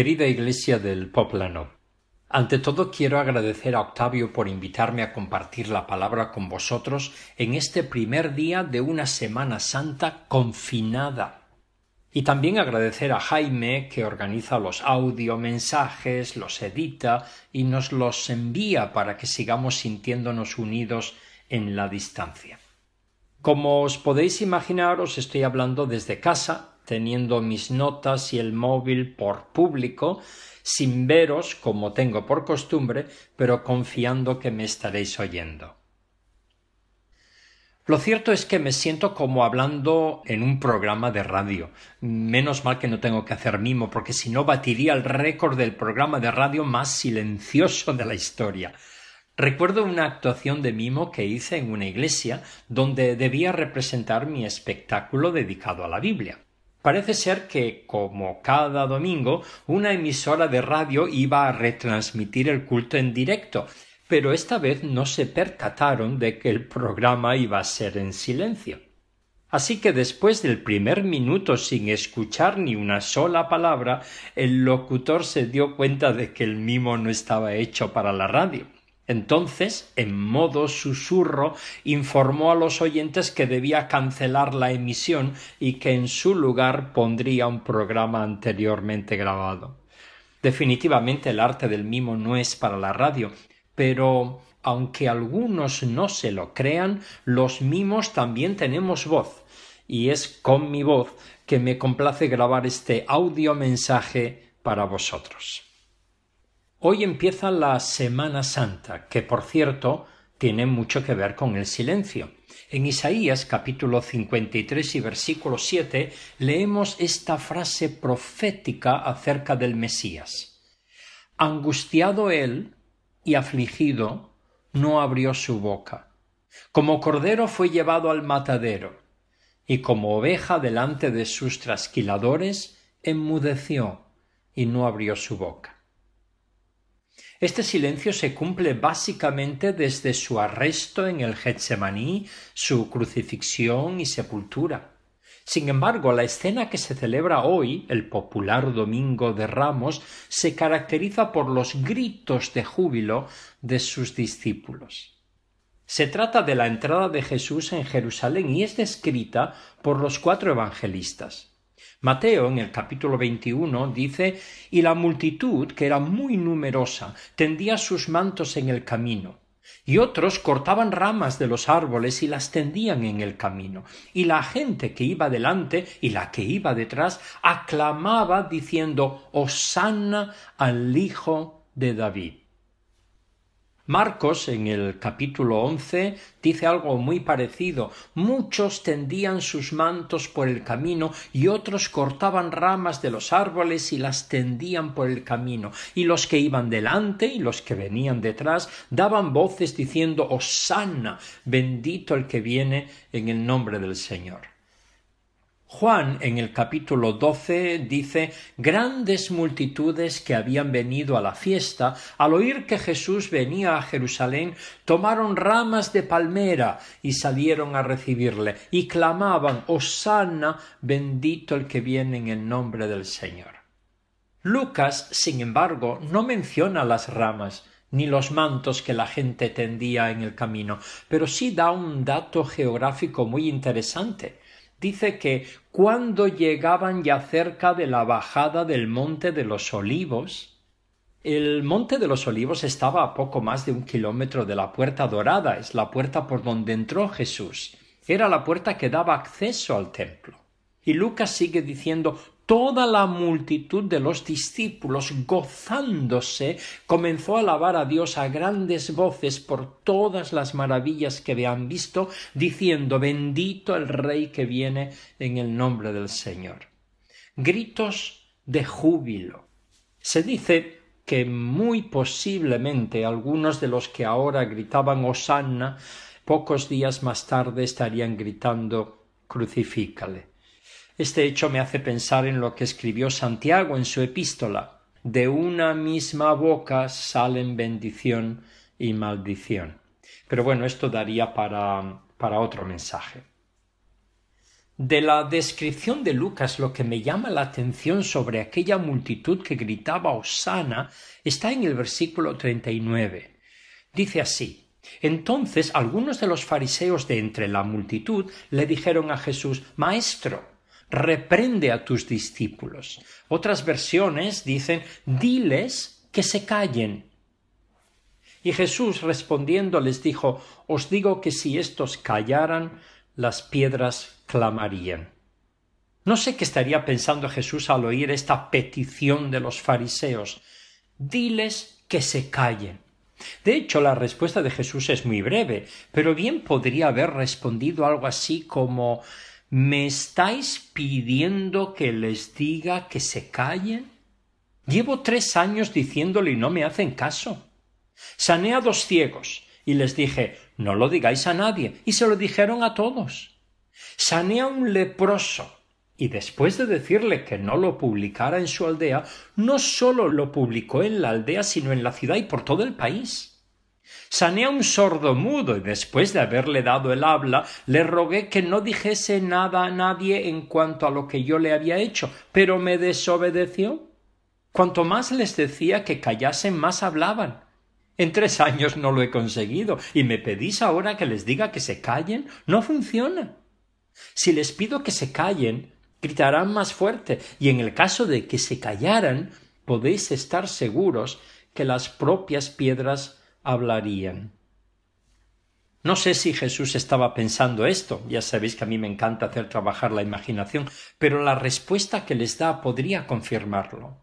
Querida Iglesia del Poplano, ante todo quiero agradecer a Octavio por invitarme a compartir la palabra con vosotros en este primer día de una Semana Santa confinada. Y también agradecer a Jaime que organiza los audio mensajes, los edita y nos los envía para que sigamos sintiéndonos unidos en la distancia. Como os podéis imaginar, os estoy hablando desde casa, teniendo mis notas y el móvil por público, sin veros como tengo por costumbre, pero confiando que me estaréis oyendo. Lo cierto es que me siento como hablando en un programa de radio. Menos mal que no tengo que hacer mimo, porque si no batiría el récord del programa de radio más silencioso de la historia. Recuerdo una actuación de mimo que hice en una iglesia donde debía representar mi espectáculo dedicado a la Biblia. Parece ser que, como cada domingo, una emisora de radio iba a retransmitir el culto en directo, pero esta vez no se percataron de que el programa iba a ser en silencio. Así que después del primer minuto sin escuchar ni una sola palabra, el locutor se dio cuenta de que el mimo no estaba hecho para la radio. Entonces, en modo susurro, informó a los oyentes que debía cancelar la emisión y que en su lugar pondría un programa anteriormente grabado. Definitivamente el arte del mimo no es para la radio, pero aunque algunos no se lo crean, los mimos también tenemos voz, y es con mi voz que me complace grabar este audio mensaje para vosotros. Hoy empieza la Semana Santa, que por cierto tiene mucho que ver con el silencio. En Isaías capítulo 53 y versículo 7 leemos esta frase profética acerca del Mesías. Angustiado él y afligido, no abrió su boca. Como cordero fue llevado al matadero, y como oveja delante de sus trasquiladores, enmudeció y no abrió su boca. Este silencio se cumple básicamente desde su arresto en el Getsemaní, su crucifixión y sepultura. Sin embargo, la escena que se celebra hoy, el popular Domingo de Ramos, se caracteriza por los gritos de júbilo de sus discípulos. Se trata de la entrada de Jesús en Jerusalén y es descrita por los cuatro evangelistas. Mateo en el capítulo 21 dice y la multitud, que era muy numerosa, tendía sus mantos en el camino. Y otros cortaban ramas de los árboles y las tendían en el camino. Y la gente que iba delante y la que iba detrás aclamaba diciendo Hosanna al Hijo de David. Marcos, en el capítulo once, dice algo muy parecido. Muchos tendían sus mantos por el camino y otros cortaban ramas de los árboles y las tendían por el camino. Y los que iban delante y los que venían detrás daban voces diciendo Hosanna, bendito el que viene en el nombre del Señor. Juan en el capítulo doce dice grandes multitudes que habían venido a la fiesta, al oír que Jesús venía a Jerusalén, tomaron ramas de palmera y salieron a recibirle, y clamaban Hosanna, bendito el que viene en el nombre del Señor. Lucas, sin embargo, no menciona las ramas, ni los mantos que la gente tendía en el camino, pero sí da un dato geográfico muy interesante dice que cuando llegaban ya cerca de la bajada del monte de los olivos, el monte de los olivos estaba a poco más de un kilómetro de la puerta dorada, es la puerta por donde entró Jesús. Era la puerta que daba acceso al templo. Y Lucas sigue diciendo toda la multitud de los discípulos, gozándose, comenzó a alabar a Dios a grandes voces por todas las maravillas que habían visto, diciendo Bendito el Rey que viene en el nombre del Señor. Gritos de júbilo. Se dice que muy posiblemente algunos de los que ahora gritaban Hosanna, pocos días más tarde estarían gritando Crucifícale. Este hecho me hace pensar en lo que escribió Santiago en su epístola. De una misma boca salen bendición y maldición. Pero bueno, esto daría para, para otro mensaje. De la descripción de Lucas lo que me llama la atención sobre aquella multitud que gritaba Osana está en el versículo treinta y nueve. Dice así Entonces algunos de los fariseos de entre la multitud le dijeron a Jesús Maestro, reprende a tus discípulos. Otras versiones dicen diles que se callen. Y Jesús respondiendo les dijo Os digo que si éstos callaran, las piedras clamarían. No sé qué estaría pensando Jesús al oír esta petición de los fariseos. Diles que se callen. De hecho, la respuesta de Jesús es muy breve, pero bien podría haber respondido algo así como ¿Me estáis pidiendo que les diga que se callen? Llevo tres años diciéndole y no me hacen caso. Sané a dos ciegos y les dije no lo digáis a nadie y se lo dijeron a todos. Sané a un leproso y después de decirle que no lo publicara en su aldea, no sólo lo publicó en la aldea, sino en la ciudad y por todo el país. Sané a un sordo mudo y después de haberle dado el habla, le rogué que no dijese nada a nadie en cuanto a lo que yo le había hecho, pero me desobedeció. Cuanto más les decía que callasen, más hablaban. En tres años no lo he conseguido, y me pedís ahora que les diga que se callen. No funciona. Si les pido que se callen, gritarán más fuerte, y en el caso de que se callaran, podéis estar seguros que las propias piedras hablarían. No sé si Jesús estaba pensando esto, ya sabéis que a mí me encanta hacer trabajar la imaginación, pero la respuesta que les da podría confirmarlo.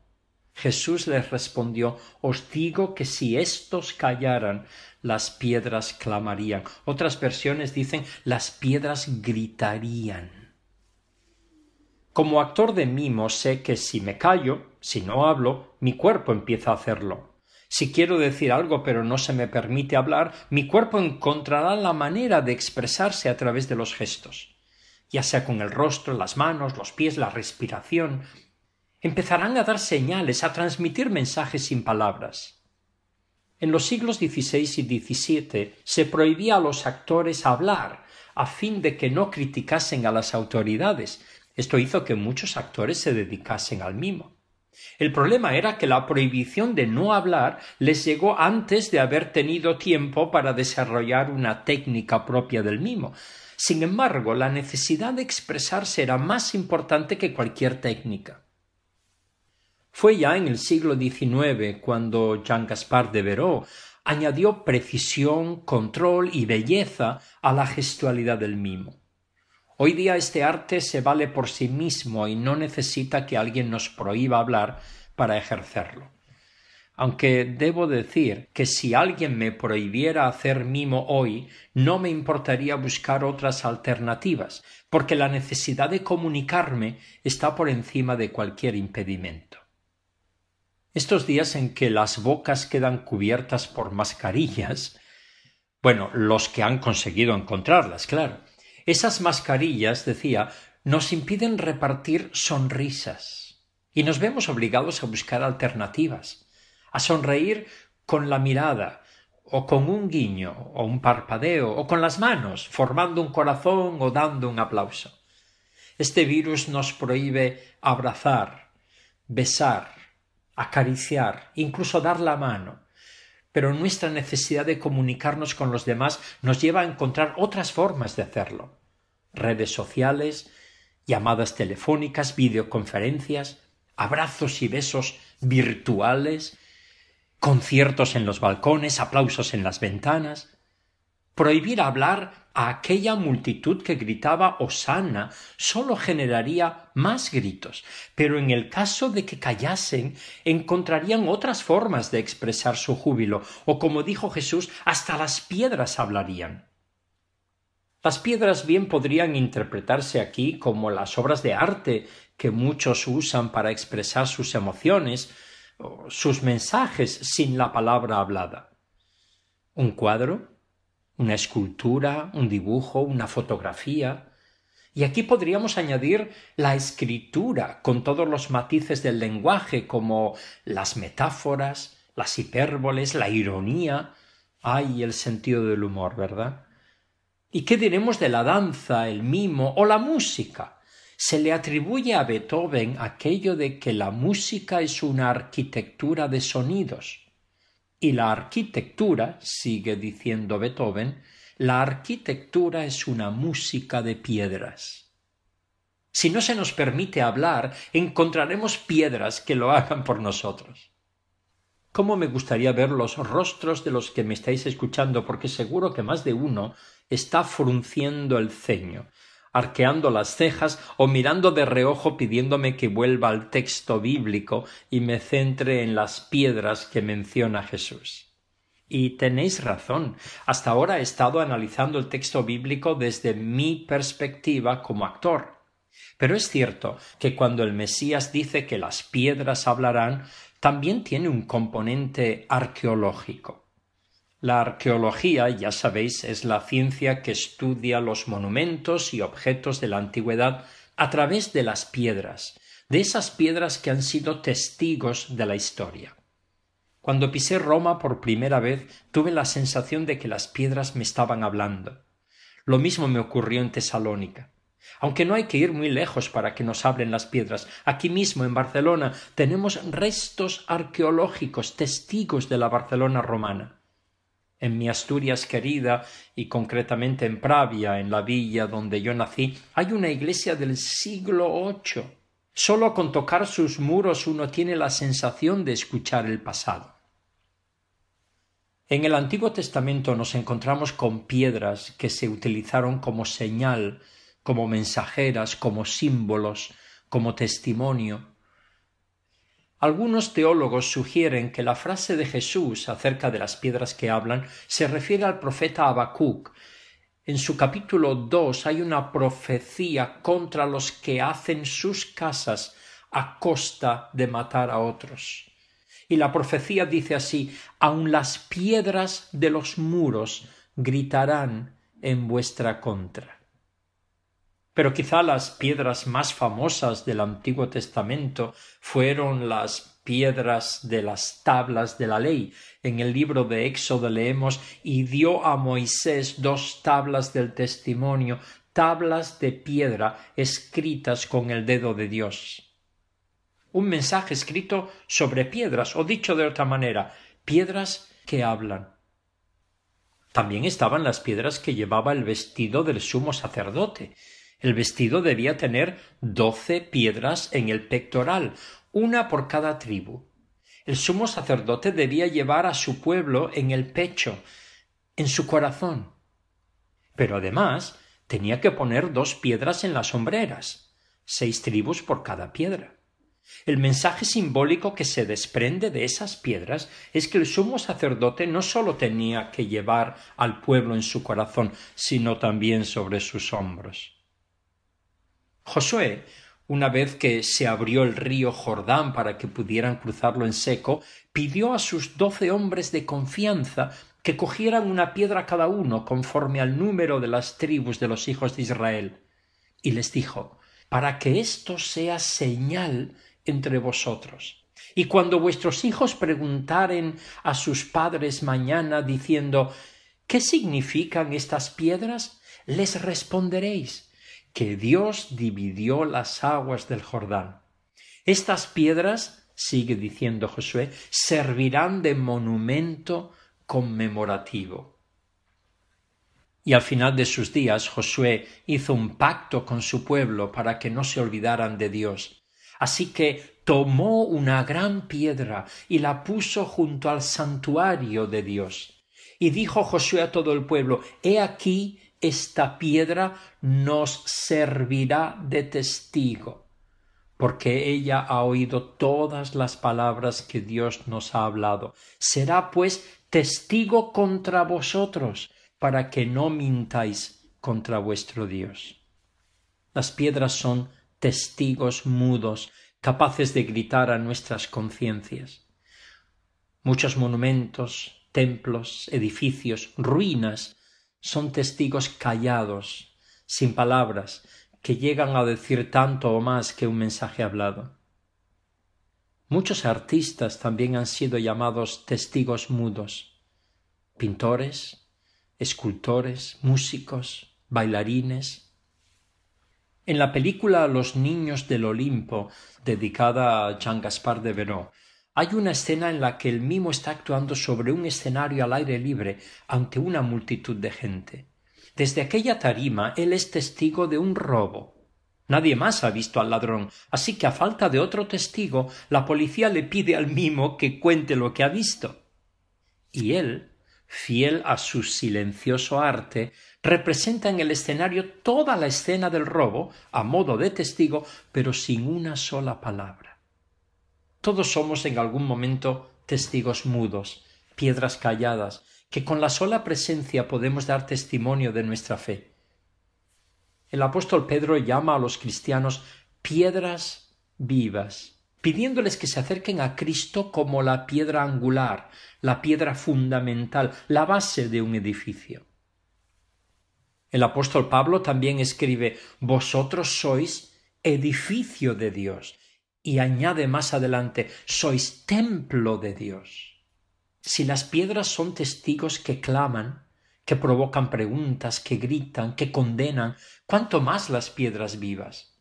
Jesús les respondió Os digo que si éstos callaran, las piedras clamarían. Otras versiones dicen las piedras gritarían. Como actor de mimo sé que si me callo, si no hablo, mi cuerpo empieza a hacerlo. Si quiero decir algo pero no se me permite hablar, mi cuerpo encontrará la manera de expresarse a través de los gestos, ya sea con el rostro, las manos, los pies, la respiración. Empezarán a dar señales, a transmitir mensajes sin palabras. En los siglos XVI y XVII se prohibía a los actores hablar, a fin de que no criticasen a las autoridades. Esto hizo que muchos actores se dedicasen al mimo. El problema era que la prohibición de no hablar les llegó antes de haber tenido tiempo para desarrollar una técnica propia del mimo. Sin embargo, la necesidad de expresarse era más importante que cualquier técnica. Fue ya en el siglo XIX cuando Jean Gaspard de Veró añadió precisión, control y belleza a la gestualidad del mimo. Hoy día este arte se vale por sí mismo y no necesita que alguien nos prohíba hablar para ejercerlo. aunque debo decir que si alguien me prohibiera hacer mimo hoy, no me importaría buscar otras alternativas, porque la necesidad de comunicarme está por encima de cualquier impedimento. Estos días en que las bocas quedan cubiertas por mascarillas, bueno, los que han conseguido encontrarlas, claro, esas mascarillas, decía, nos impiden repartir sonrisas y nos vemos obligados a buscar alternativas a sonreír con la mirada, o con un guiño, o un parpadeo, o con las manos, formando un corazón o dando un aplauso. Este virus nos prohíbe abrazar, besar, acariciar, incluso dar la mano. Pero nuestra necesidad de comunicarnos con los demás nos lleva a encontrar otras formas de hacerlo. Redes sociales, llamadas telefónicas, videoconferencias, abrazos y besos virtuales, conciertos en los balcones, aplausos en las ventanas. Prohibir hablar a aquella multitud que gritaba Hosanna sólo generaría más gritos, pero en el caso de que callasen encontrarían otras formas de expresar su júbilo, o como dijo Jesús, hasta las piedras hablarían. Las piedras bien podrían interpretarse aquí como las obras de arte que muchos usan para expresar sus emociones, sus mensajes sin la palabra hablada. Un cuadro, una escultura, un dibujo, una fotografía. Y aquí podríamos añadir la escritura con todos los matices del lenguaje como las metáforas, las hipérboles, la ironía. Ay, el sentido del humor, ¿verdad? ¿Y qué diremos de la danza, el mimo o la música? se le atribuye a Beethoven aquello de que la música es una arquitectura de sonidos. Y la arquitectura, sigue diciendo Beethoven, la arquitectura es una música de piedras. Si no se nos permite hablar, encontraremos piedras que lo hagan por nosotros. ¿Cómo me gustaría ver los rostros de los que me estáis escuchando? Porque seguro que más de uno está frunciendo el ceño, arqueando las cejas o mirando de reojo pidiéndome que vuelva al texto bíblico y me centre en las piedras que menciona Jesús. Y tenéis razón. Hasta ahora he estado analizando el texto bíblico desde mi perspectiva como actor. Pero es cierto que cuando el Mesías dice que las piedras hablarán, también tiene un componente arqueológico. La arqueología, ya sabéis, es la ciencia que estudia los monumentos y objetos de la antigüedad a través de las piedras, de esas piedras que han sido testigos de la historia. Cuando pisé Roma por primera vez tuve la sensación de que las piedras me estaban hablando. Lo mismo me ocurrió en Tesalónica. Aunque no hay que ir muy lejos para que nos hablen las piedras, aquí mismo en Barcelona tenemos restos arqueológicos testigos de la Barcelona romana en mi Asturias querida y concretamente en Pravia, en la villa donde yo nací, hay una iglesia del siglo VIII. Solo con tocar sus muros uno tiene la sensación de escuchar el pasado. En el Antiguo Testamento nos encontramos con piedras que se utilizaron como señal, como mensajeras, como símbolos, como testimonio. Algunos teólogos sugieren que la frase de Jesús acerca de las piedras que hablan se refiere al profeta Habacuc. En su capítulo dos hay una profecía contra los que hacen sus casas a costa de matar a otros. Y la profecía dice así aun las piedras de los muros gritarán en vuestra contra. Pero quizá las piedras más famosas del Antiguo Testamento fueron las piedras de las tablas de la ley. En el libro de Éxodo leemos y dio a Moisés dos tablas del testimonio, tablas de piedra escritas con el dedo de Dios. Un mensaje escrito sobre piedras, o dicho de otra manera, piedras que hablan. También estaban las piedras que llevaba el vestido del sumo sacerdote, el vestido debía tener doce piedras en el pectoral, una por cada tribu. El sumo sacerdote debía llevar a su pueblo en el pecho, en su corazón. Pero además tenía que poner dos piedras en las sombreras, seis tribus por cada piedra. El mensaje simbólico que se desprende de esas piedras es que el sumo sacerdote no sólo tenía que llevar al pueblo en su corazón, sino también sobre sus hombros. Josué, una vez que se abrió el río Jordán para que pudieran cruzarlo en seco, pidió a sus doce hombres de confianza que cogieran una piedra cada uno conforme al número de las tribus de los hijos de Israel. Y les dijo para que esto sea señal entre vosotros. Y cuando vuestros hijos preguntaren a sus padres mañana diciendo ¿Qué significan estas piedras? les responderéis que Dios dividió las aguas del Jordán. Estas piedras, sigue diciendo Josué, servirán de monumento conmemorativo. Y al final de sus días Josué hizo un pacto con su pueblo para que no se olvidaran de Dios. Así que tomó una gran piedra y la puso junto al santuario de Dios. Y dijo Josué a todo el pueblo He aquí esta piedra nos servirá de testigo, porque ella ha oído todas las palabras que Dios nos ha hablado. Será pues testigo contra vosotros, para que no mintáis contra vuestro Dios. Las piedras son testigos mudos, capaces de gritar a nuestras conciencias. Muchos monumentos, templos, edificios, ruinas son testigos callados, sin palabras, que llegan a decir tanto o más que un mensaje hablado. Muchos artistas también han sido llamados testigos mudos, pintores, escultores, músicos, bailarines. En la película Los niños del Olimpo, dedicada a Jean Gaspar de Veró, hay una escena en la que el mimo está actuando sobre un escenario al aire libre ante una multitud de gente. Desde aquella tarima él es testigo de un robo. Nadie más ha visto al ladrón, así que a falta de otro testigo, la policía le pide al mimo que cuente lo que ha visto. Y él, fiel a su silencioso arte, representa en el escenario toda la escena del robo, a modo de testigo, pero sin una sola palabra. Todos somos en algún momento testigos mudos, piedras calladas, que con la sola presencia podemos dar testimonio de nuestra fe. El apóstol Pedro llama a los cristianos piedras vivas, pidiéndoles que se acerquen a Cristo como la piedra angular, la piedra fundamental, la base de un edificio. El apóstol Pablo también escribe Vosotros sois edificio de Dios, y añade más adelante sois templo de Dios. Si las piedras son testigos que claman, que provocan preguntas, que gritan, que condenan, cuánto más las piedras vivas.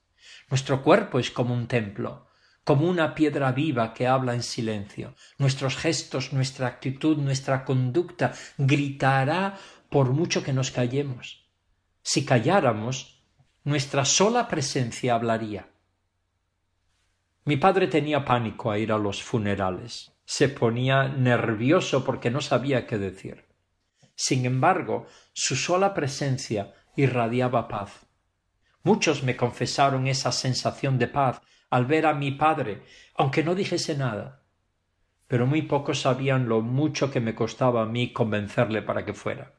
Nuestro cuerpo es como un templo, como una piedra viva que habla en silencio. Nuestros gestos, nuestra actitud, nuestra conducta gritará por mucho que nos callemos. Si calláramos, nuestra sola presencia hablaría. Mi padre tenía pánico a ir a los funerales. Se ponía nervioso porque no sabía qué decir. Sin embargo, su sola presencia irradiaba paz. Muchos me confesaron esa sensación de paz al ver a mi padre, aunque no dijese nada. Pero muy pocos sabían lo mucho que me costaba a mí convencerle para que fuera.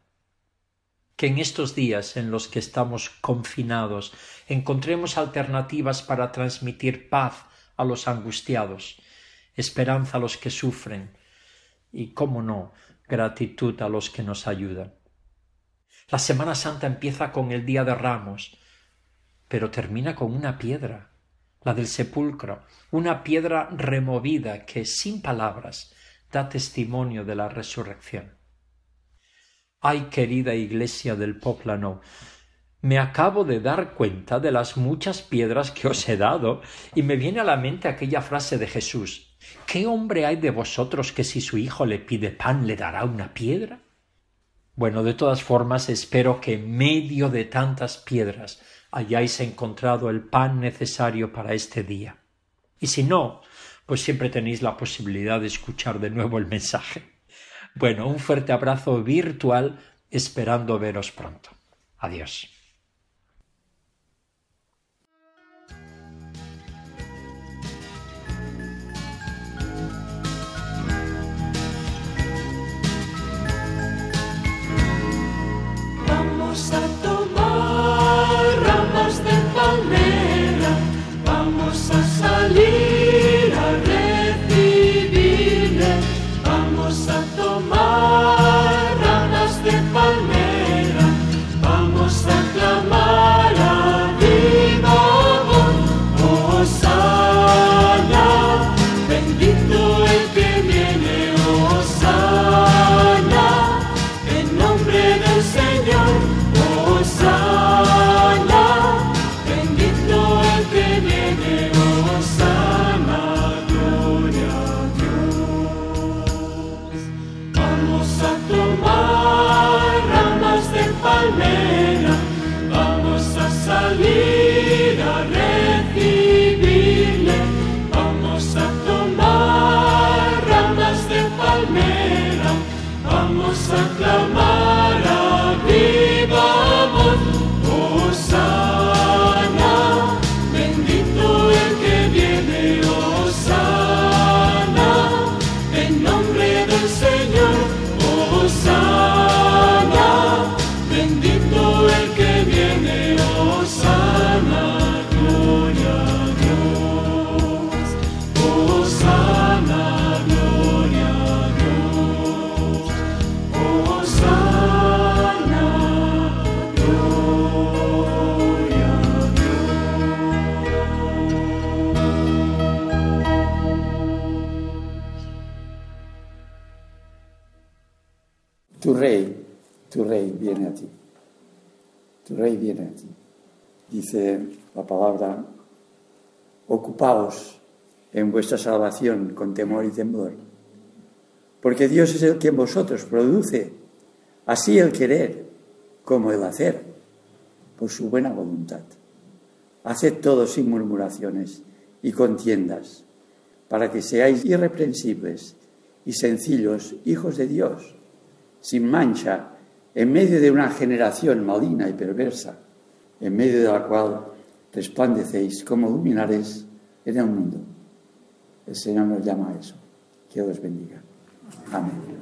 Que en estos días en los que estamos confinados encontremos alternativas para transmitir paz a los angustiados, esperanza a los que sufren y, cómo no, gratitud a los que nos ayudan. La Semana Santa empieza con el Día de Ramos, pero termina con una piedra, la del sepulcro, una piedra removida que, sin palabras, da testimonio de la resurrección. Ay, querida iglesia del Poplano, me acabo de dar cuenta de las muchas piedras que os he dado y me viene a la mente aquella frase de Jesús ¿Qué hombre hay de vosotros que si su hijo le pide pan le dará una piedra? Bueno, de todas formas espero que en medio de tantas piedras hayáis encontrado el pan necesario para este día. Y si no, pues siempre tenéis la posibilidad de escuchar de nuevo el mensaje. Bueno, un fuerte abrazo virtual esperando veros pronto. Adiós. Dice la palabra, ocupaos en vuestra salvación con temor y temblor. Porque Dios es el que en vosotros produce así el querer como el hacer, por su buena voluntad. Haced todo sin murmuraciones y contiendas, para que seáis irreprensibles y sencillos hijos de Dios, sin mancha, en medio de una generación maligna y perversa, en medio de la cual resplandecéis como luminares en el mundo. El Señor nos llama a eso. Que Dios bendiga. Amén.